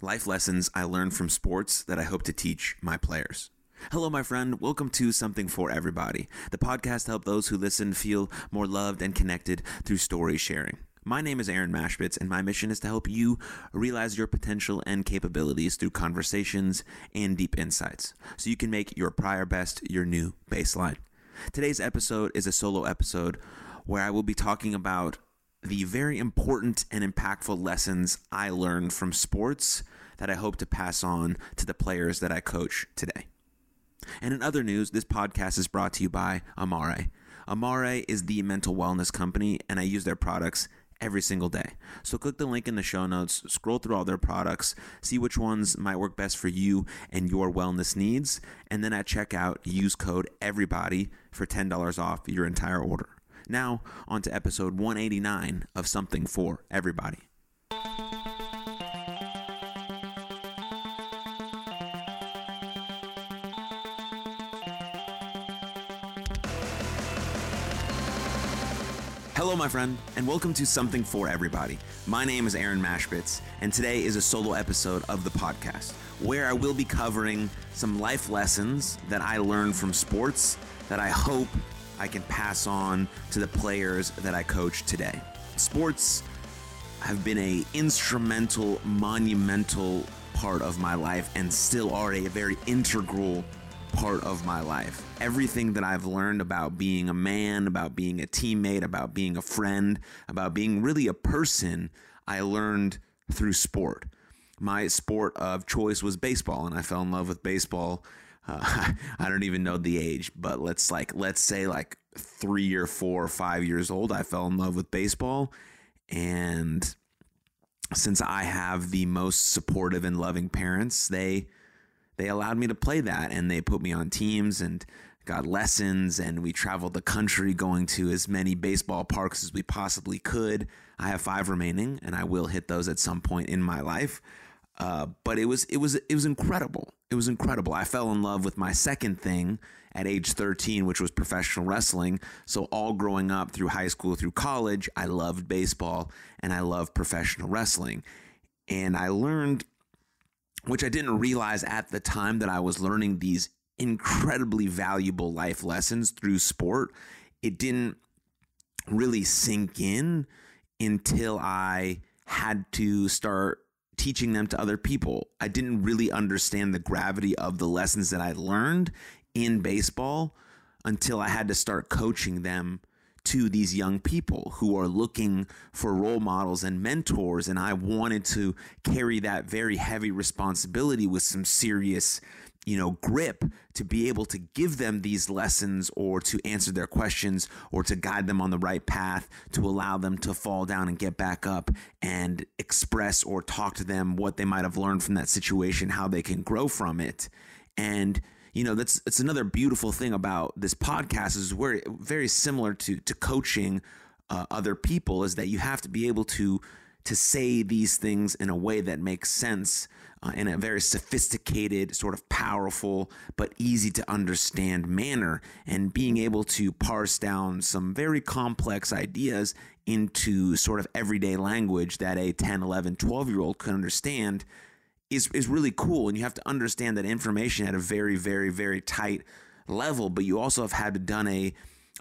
life lessons I learned from sports that I hope to teach my players. Hello, my friend. Welcome to Something for Everybody, the podcast to help those who listen feel more loved and connected through story sharing. My name is Aaron Machbitz, and my mission is to help you realize your potential and capabilities through conversations and deep insights so you can make your prior best your new baseline. Today's episode is a solo episode where I will be talking about the very important and impactful lessons I learned from sports that I hope to pass on to the players that I coach today. And in other news, this podcast is brought to you by Amare. Amare is the mental wellness company, and I use their products every single day. So click the link in the show notes, scroll through all their products, see which ones might work best for you and your wellness needs, and then at checkout, use code EVERYBODY for $10 off your entire order. Now, on to episode 189 of Something for Everybody. Hello, my friend, and welcome to Something for Everybody. My name is Aaron Machbitz, and today is a solo episode of the podcast where I will be covering some life lessons that I learned from sports that I hope I can pass on to the players that I coach today. Sports have been a instrumental, monumental part of my life and still are a very integral part of my life. Everything that I've learned about being a man, about being a teammate, about being a friend, about being really a person, I learned through sport. My sport of choice was baseball, and I fell in love with baseball uh, I don't even know the age, but let's like let's say like three or four or five years old, I fell in love with baseball, and since I have the most supportive and loving parents, they they allowed me to play that, and they put me on teams and got lessons, and we traveled the country going to as many baseball parks as we possibly could. I have five remaining, and I will hit those at some point in my life. Uh, but it was it was it was incredible. It was incredible. I fell in love with my second thing at age 13, which was professional wrestling. So all growing up through high school through college, I loved baseball and I loved professional wrestling. And I learned which I didn't realize at the time that I was learning these incredibly valuable life lessons through sport. It didn't really sink in until I had to start teaching them to other people. I didn't really understand the gravity of the lessons that I learned in baseball until I had to start coaching them to these young people who are looking for role models and mentors. And I wanted to carry that very heavy responsibility with some serious you know, grip to be able to give them these lessons or to answer their questions or to guide them on the right path, to allow them to fall down and get back up and express or talk to them what they might have learned from that situation, how they can grow from it. And, you know, that's it's another beautiful thing about this podcast is where very similar to to coaching uh, other people is that you have to be able to to say these things in a way that makes sense uh, in a very sophisticated, sort of powerful, but easy to understand manner, and being able to parse down some very complex ideas into sort of everyday language that a 10, 11, 12 year old could understand is, is really cool. And you have to understand that information at a very, very, very tight level, but you also have had to done a,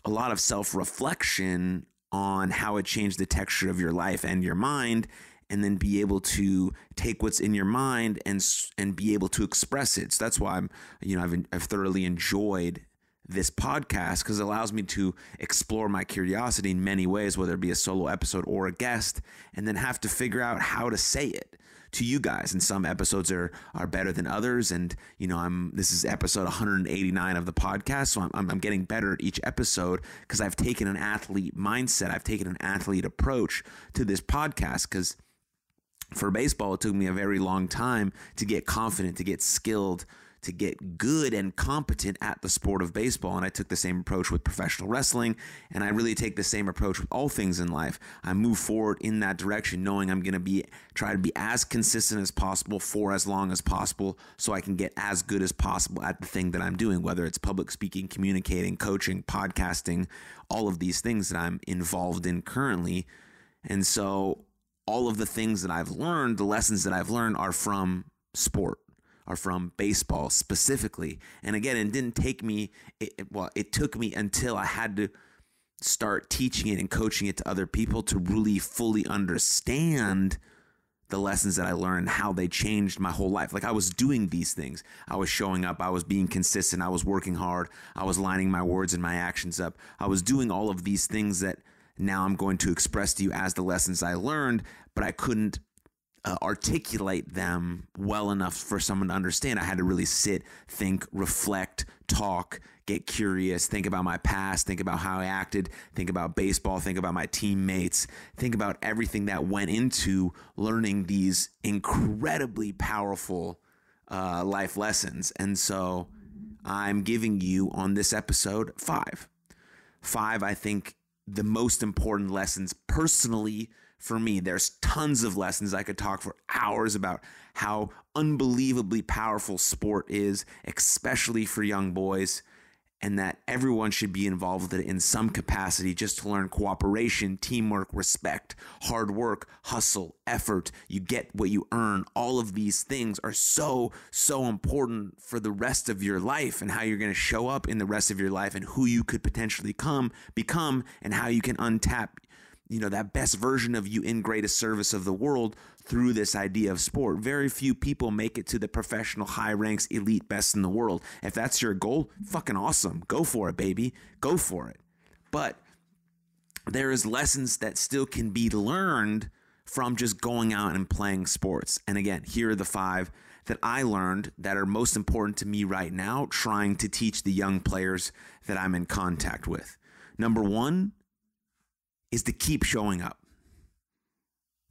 a lot of self reflection on how it changed the texture of your life and your mind and then be able to take what's in your mind and and be able to express it. So that's why I'm you know I've I've thoroughly enjoyed this podcast because it allows me to explore my curiosity in many ways, whether it be a solo episode or a guest, and then have to figure out how to say it to you guys. And some episodes are are better than others. And you know, I'm this is episode 189 of the podcast, so I'm I'm getting better at each episode because I've taken an athlete mindset, I've taken an athlete approach to this podcast because for baseball, it took me a very long time to get confident, to get skilled, to get good and competent at the sport of baseball. And I took the same approach with professional wrestling. And I really take the same approach with all things in life. I move forward in that direction, knowing I'm going to be, try to be as consistent as possible for as long as possible so I can get as good as possible at the thing that I'm doing, whether it's public speaking, communicating, coaching, podcasting, all of these things that I'm involved in currently. And so all of the things that I've learned, the lessons that I've learned are from sport, are from baseball specifically. And again, it didn't take me, it, well, it took me until I had to start teaching it and coaching it to other people to really fully understand the lessons that I learned, how they changed my whole life. Like I was doing these things. I was showing up. I was being consistent. I was working hard. I was lining my words and my actions up. I was doing all of these things that now I'm going to express to you as the lessons I learned, but I couldn't uh, articulate them well enough for someone to understand. I had to really sit, think, reflect, talk, get curious, think about my past, think about how I acted, think about baseball, think about my teammates, think about everything that went into learning these incredibly powerful uh, life lessons. And so I'm giving you on this episode five. Five, I think, the most important lessons personally for me. There's tons of lessons I could talk for hours about how unbelievably powerful sport is, especially for young boys and that everyone should be involved with it in some capacity just to learn cooperation, teamwork, respect, hard work, hustle, effort. You get what you earn. All of these things are so, so important for the rest of your life and how you're going to show up in the rest of your life and who you could potentially come, become, and how you can untap you know that best version of you in greatest service of the world through this idea of sport. Very few people make it to the professional high ranks elite best in the world. If that's your goal fucking awesome. Go for it baby. Go for it. But there is lessons that still can be learned from just going out and playing sports. And again here are the five that I learned that are most important to me right now trying to teach the young players that I'm in contact with. Number 1 is to keep showing up.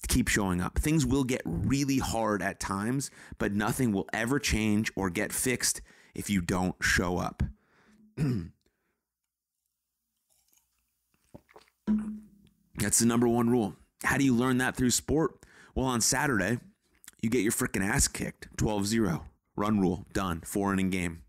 Keep showing up. Things will get really hard at times, but nothing will ever change or get fixed if you don't show up. That's the number one rule. How do you learn that through sport? Well, on Saturday, you get your freaking ass kicked 12 0. Run rule, done. Four inning game.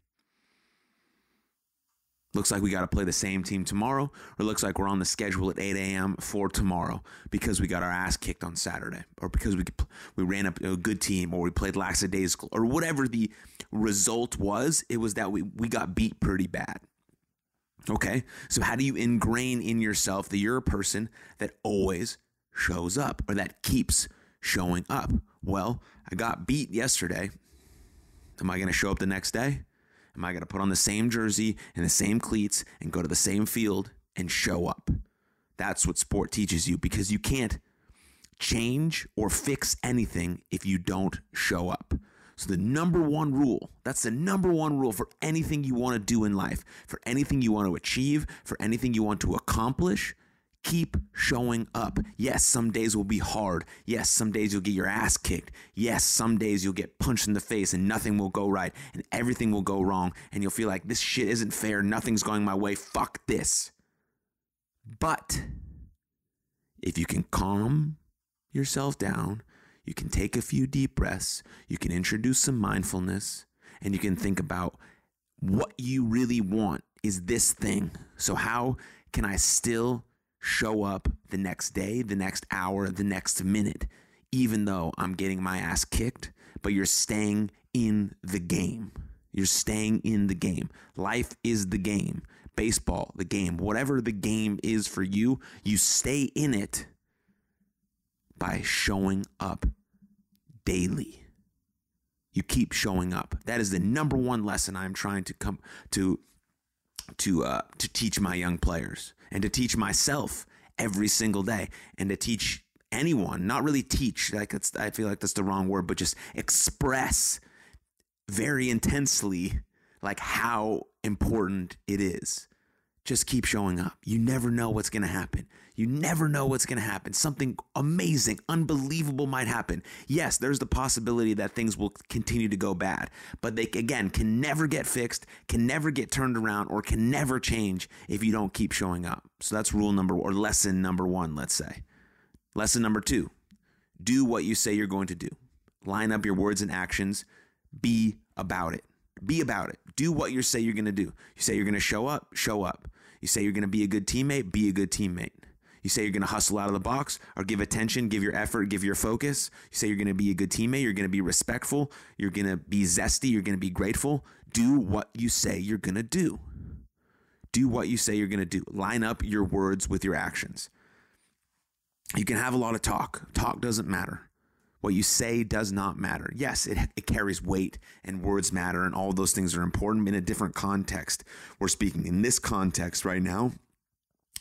Looks like we got to play the same team tomorrow, or looks like we're on the schedule at 8 a.m. for tomorrow because we got our ass kicked on Saturday, or because we we ran up a good team, or we played lackadaisical, or whatever the result was. It was that we we got beat pretty bad. Okay, so how do you ingrain in yourself that you're a person that always shows up or that keeps showing up? Well, I got beat yesterday. Am I going to show up the next day? Am I going to put on the same jersey and the same cleats and go to the same field and show up? That's what sport teaches you because you can't change or fix anything if you don't show up. So, the number one rule that's the number one rule for anything you want to do in life, for anything you want to achieve, for anything you want to accomplish Keep showing up. Yes, some days will be hard. Yes, some days you'll get your ass kicked. Yes, some days you'll get punched in the face and nothing will go right and everything will go wrong. And you'll feel like this shit isn't fair. Nothing's going my way. Fuck this. But if you can calm yourself down, you can take a few deep breaths, you can introduce some mindfulness, and you can think about what you really want is this thing. So, how can I still show up the next day, the next hour, the next minute, even though I'm getting my ass kicked, but you're staying in the game. You're staying in the game. Life is the game. Baseball, the game, whatever the game is for you, you stay in it by showing up daily. You keep showing up. That is the number one lesson I'm trying to come to to uh, to teach my young players and to teach myself every single day and to teach anyone not really teach like it's i feel like that's the wrong word but just express very intensely like how important it is just keep showing up. You never know what's going to happen. You never know what's going to happen. Something amazing, unbelievable might happen. Yes, there's the possibility that things will continue to go bad, but they, again, can never get fixed, can never get turned around, or can never change if you don't keep showing up. So that's rule number or lesson number one, let's say. Lesson number two do what you say you're going to do. Line up your words and actions, be about it. Be about it. Do what you say you're going to do. You say you're going to show up, show up. You say you're going to be a good teammate, be a good teammate. You say you're going to hustle out of the box or give attention, give your effort, give your focus. You say you're going to be a good teammate, you're going to be respectful, you're going to be zesty, you're going to be grateful. Do what you say you're going to do. Do what you say you're going to do. Line up your words with your actions. You can have a lot of talk. Talk doesn't matter. What you say does not matter. Yes, it, it carries weight and words matter, and all those things are important in a different context. We're speaking in this context right now.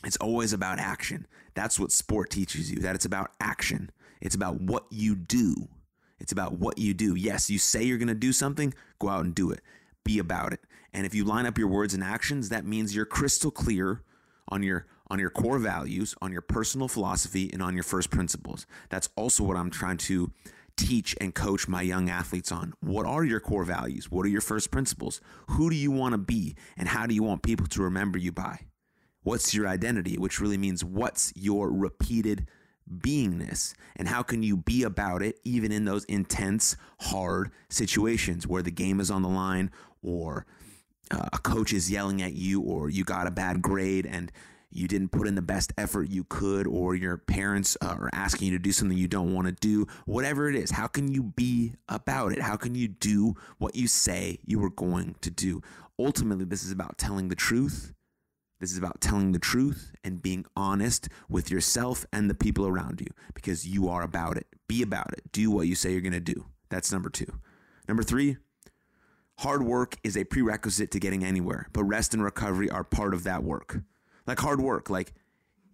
It's always about action. That's what sport teaches you, that it's about action. It's about what you do. It's about what you do. Yes, you say you're going to do something, go out and do it. Be about it. And if you line up your words and actions, that means you're crystal clear on your on your core values, on your personal philosophy, and on your first principles. That's also what I'm trying to teach and coach my young athletes on. What are your core values? What are your first principles? Who do you want to be? And how do you want people to remember you by? What's your identity? Which really means what's your repeated beingness and how can you be about it even in those intense hard situations where the game is on the line or uh, a coach is yelling at you or you got a bad grade and you didn't put in the best effort you could, or your parents uh, are asking you to do something you don't want to do, whatever it is, how can you be about it? How can you do what you say you were going to do? Ultimately, this is about telling the truth. This is about telling the truth and being honest with yourself and the people around you because you are about it. Be about it. Do what you say you're going to do. That's number two. Number three, hard work is a prerequisite to getting anywhere, but rest and recovery are part of that work like hard work. Like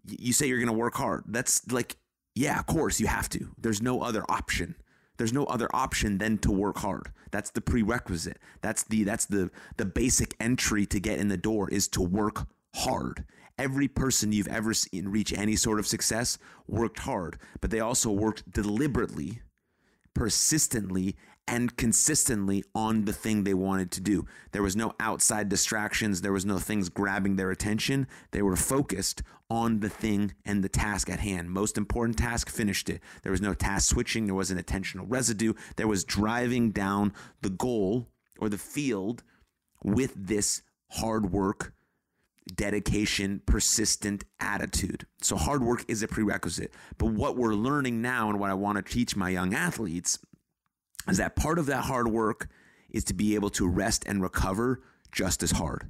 you say you're going to work hard. That's like, yeah, of course you have to. There's no other option. There's no other option than to work hard. That's the prerequisite. That's the that's the the basic entry to get in the door is to work hard. Every person you've ever seen reach any sort of success worked hard, but they also worked deliberately, persistently, and consistently on the thing they wanted to do. There was no outside distractions, there was no things grabbing their attention. They were focused on the thing and the task at hand. Most important task, finished it. There was no task switching, there wasn't attentional residue. There was driving down the goal or the field with this hard work dedication, persistent attitude. So, hard work is a prerequisite. But what we're learning now, and what I want to teach my young athletes, is that part of that hard work is to be able to rest and recover just as hard.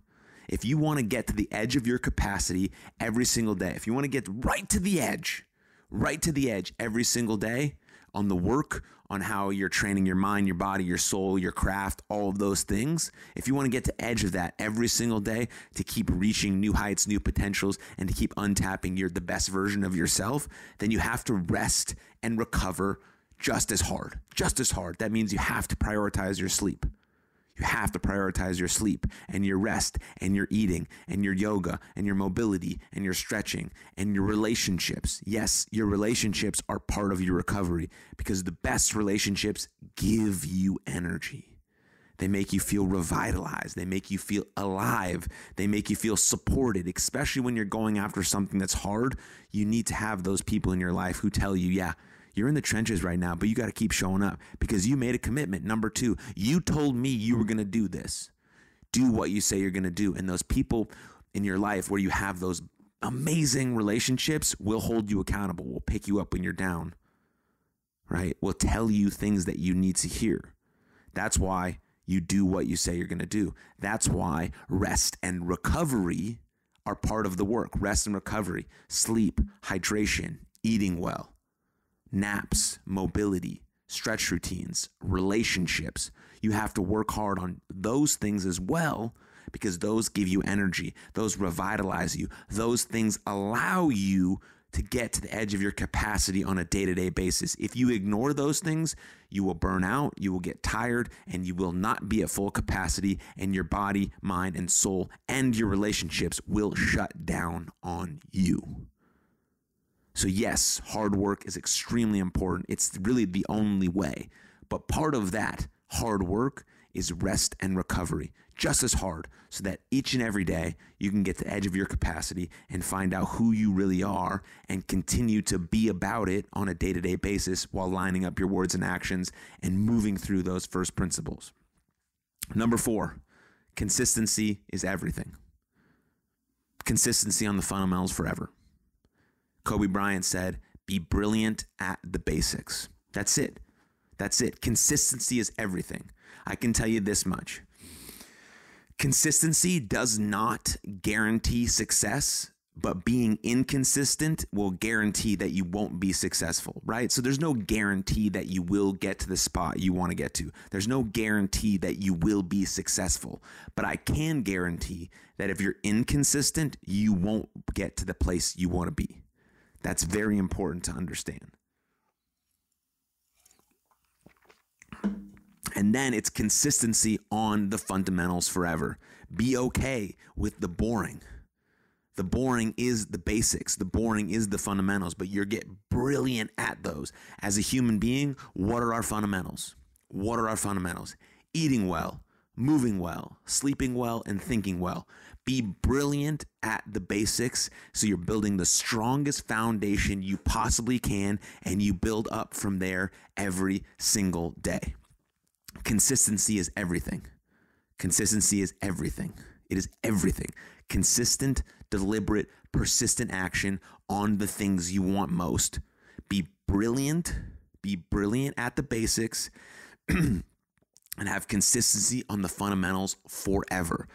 If you want to get to the edge of your capacity every single day, if you want to get right to the edge, right to the edge every single day on the work, on how you're training your mind, your body, your soul, your craft, all of those things, if you want to get to edge of that every single day to keep reaching new heights, new potentials, and to keep untapping your the best version of yourself, then you have to rest and recover just as hard, just as hard. That means you have to prioritize your sleep. You have to prioritize your sleep and your rest and your eating and your yoga and your mobility and your stretching and your relationships. Yes, your relationships are part of your recovery because the best relationships give you energy. They make you feel revitalized. They make you feel alive. They make you feel supported, especially when you're going after something that's hard. You need to have those people in your life who tell you, yeah, you're in the trenches right now, but you got to keep showing up because you made a commitment. Number two, you told me you were going to do this. Do what you say you're going to do. And those people in your life where you have those amazing relationships will hold you accountable, will pick you up when you're down, right? Will tell you things that you need to hear. That's why you do what you say you're going to do. That's why rest and recovery are part of the work. Rest and recovery, sleep, hydration, eating well naps, mobility, stretch routines, relationships. You have to work hard on those things as well because those give you energy, those revitalize you, those things allow you to get to the edge of your capacity on a day to day basis. If you ignore those things, you will burn out, you will get tired, and you will not be at full capacity, and your body, mind, and soul and your relationships will shut down on you. So, yes, hard work is extremely important. It's really the only way. But part of that hard work is rest and recovery, just as hard, so that each and every day you can get to the edge of your capacity and find out who you really are and continue to be about it on a day to day basis while lining up your words and actions and moving through those first principles. Number four, consistency is everything. Consistency on the fundamentals forever Kobe Bryant said, be brilliant at the basics. That's it. That's it. Consistency is everything. I can tell you this much consistency does not guarantee success, but being inconsistent will guarantee that you won't be successful, right? So there's no guarantee that you will get to the spot you want to get to. There's no guarantee that you will be successful. But I can guarantee that if you're inconsistent, you won't get to the place you want to be. That's very important to understand. And then it's consistency on the fundamentals forever. Be okay with the boring the boring is the basics. The boring is the fundamentals, but you're get brilliant at those. As a human being, what are our fundamentals? What are our fundamentals? Eating well, moving well, sleeping well, and thinking well. Be brilliant at the basics so you're building the strongest foundation you possibly can and you build up from there every single day. Consistency is everything. Consistency is everything. It is everything. Consistent, deliberate, persistent action on the things you want most. Be brilliant, be brilliant at the basics, and have consistency on the fundamentals forever.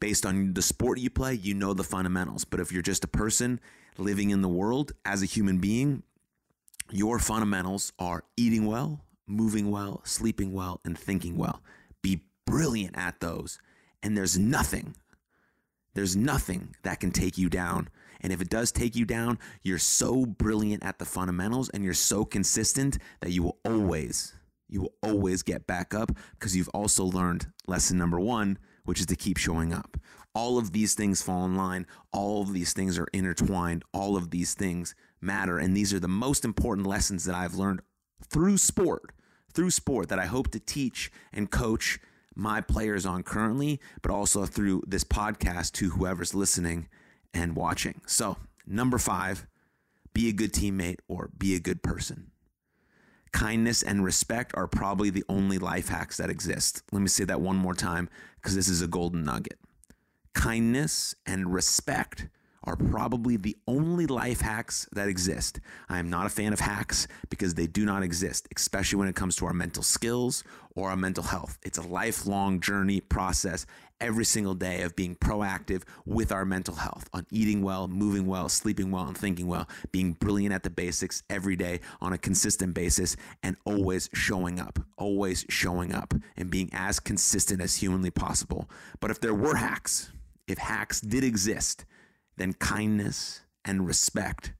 Based on the sport you play, you know the fundamentals. But if you're just a person living in the world as a human being, your fundamentals are eating well, moving well, sleeping well, and thinking well. Be brilliant at those. And there's nothing there's nothing that can take you down. And if it does take you down, you're so brilliant at the fundamentals and you're so consistent that you will always, you will always get back up because you've also learned lesson number one, which is to keep showing up. All of these things fall in line. All of these things are intertwined. All of these things matter. And these are the most important lessons that I've learned through sport, through sport that I hope to teach and coach my players on currently, but also through this podcast to whoever's listening and watching. So, number five, be a good teammate or be a good person. Kindness and respect are probably the only life hacks that exist. Let me say that one more time because this is a golden nugget. Kindness and respect are probably the only life hacks that exist. I am not a fan of hacks because they do not exist, especially when it comes to our mental skills or our mental health. It's a lifelong journey process every single day of being proactive with our mental health on eating well, moving well, sleeping well, and thinking well, being brilliant at the basics every day on a consistent basis, and always showing up, always showing up and being as consistent as humanly possible. But if there were hacks, if hacks did exist, then kindness and respect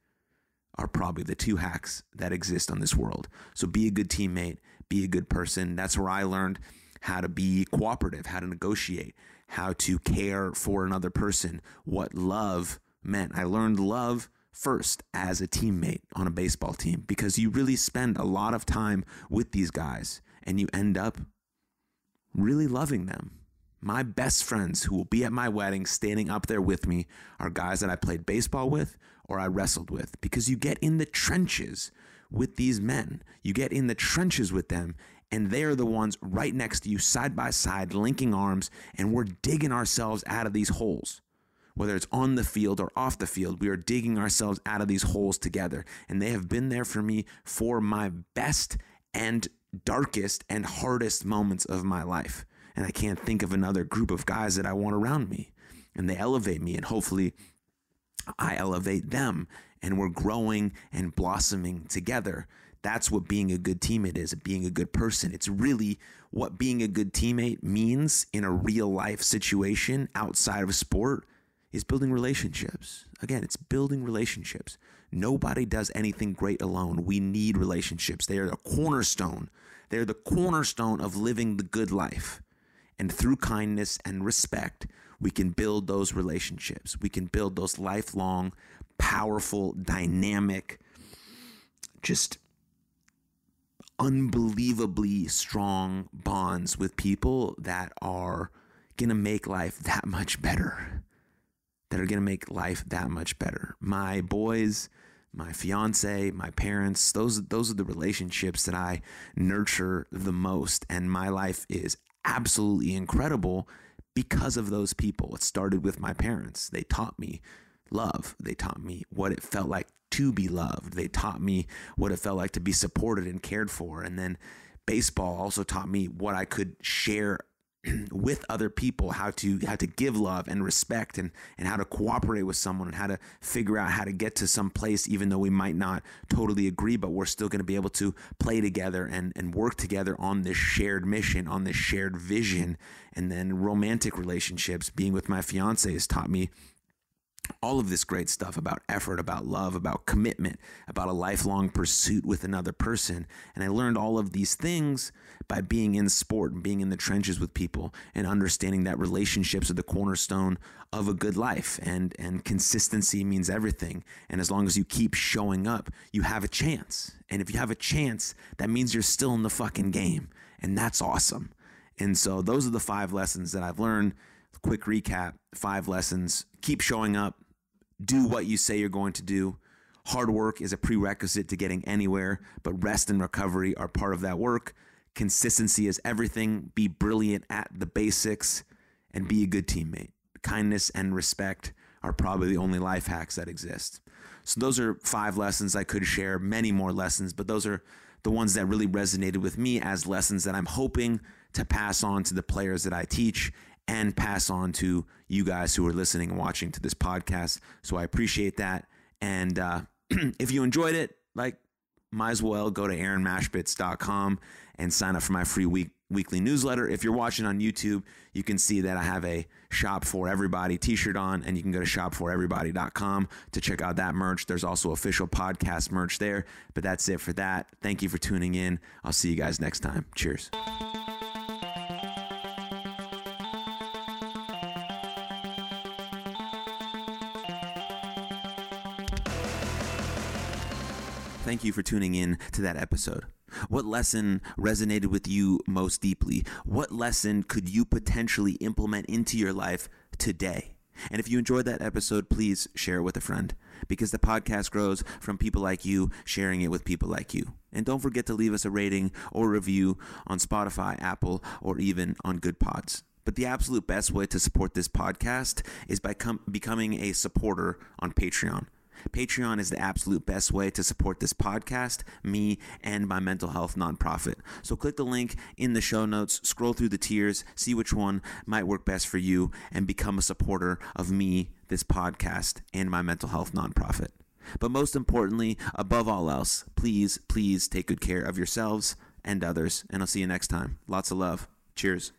are probably the two hacks that exist on this world. So be a good teammate, be a good person. That's where I learned how to be cooperative, how to negotiate, how to care for another person, what love meant. I learned love first as a teammate on a baseball team because you really spend a lot of time with these guys and you end up really loving them my best friends who will be at my wedding standing up there with me are guys that I played baseball with or I wrestled with because you get in the trenches with these men. You get in the trenches with them, and they are the ones right next to you, side by side, linking arms, and we're digging ourselves out of these holes. Whether it's on the field or off the field, we are digging ourselves out of these holes together. And they have been there for me for my best and darkest and hardest moments of my life and I can't think of another group of guys that I want around me. And they elevate me, and hopefully I elevate them, and we're growing and blossoming together. That's what being a good teammate is, being a good person. It's really what being a good teammate means in a real life situation outside of sport is building relationships. Again, it's building relationships. Nobody does anything great alone. We need relationships. They are the cornerstone. They're the cornerstone of living the good life. And through kindness and respect, we can build those relationships. We can build those lifelong, powerful, dynamic, just unbelievably strong bonds with people that are going to make life that much better. That are going to make life that much better. My boys, my fiance, my parents, those those are the relationships that I nurture the most and my life is absolutely incredible because of those people. It started with my parents. They taught me love. They taught me what it felt like to be loved. They taught me what it felt like to be supported and cared for. And then baseball also taught me what I could share with other people how to how to give love and respect and and how to cooperate with someone and how to figure out how to get to some place even though we might not totally agree but we're still going to be able to play together and and work together on this shared mission on this shared vision and then romantic relationships being with my fiance has taught me all of this great stuff about effort, about love, about commitment, about a lifelong pursuit with another person. And I learned all of these things by being in sport and being in the trenches with people and understanding that relationships are the cornerstone of a good life and and consistency means everything. And as long as you keep showing up, you have a chance. And if you have a chance, that means you're still in the fucking game. And that's awesome. And so those are the five lessons that I've learned quick recap five lessons. Keep showing up. Do what you say you're going to do. Hard work is a prerequisite to getting anywhere but rest and recovery are part of that work. Consistency is everything. Be brilliant at the basics and be a good teammate. Kindness and respect are probably the only life hacks that exist. So those are five lessons i could share many more lessons but those are the ones that really resonated with me as lessons that i'm hoping to pass on to the players that i teach and pass on to you guys who are listening and watching to this podcast. So I appreciate that. And uh, if you enjoyed it, like, might as well go to aaronmachbitz.com and sign up for my free week weekly newsletter. If you're watching on YouTube, you can see that I have a shop for everybody t-shirt on and you can go to shopforeverybody.com to check out that merch. There's also official podcast merch there, but that's it for that. Thank you for tuning in. I'll see you guys next time. Cheers. Thank you for tuning in to that episode. What lesson resonated with you most deeply? What lesson could you potentially implement into your life today? And if you enjoyed that episode, please share it with a friend because the podcast grows from people like you sharing it with people like you. And don't forget to leave us a rating or review on Spotify, Apple, or even on Goodpods. But the absolute best way to support this podcast is by com- becoming a supporter on Patreon. Patreon is the absolute best way to support this podcast, me, and my mental health nonprofit. So click the link in the show notes, scroll through the tiers, see which one might work best for you, and become a supporter of me, this podcast, and my mental health nonprofit. But most importantly, above all else, please, please take good care of yourselves and others. And I'll see you next time. Lots of love. Cheers.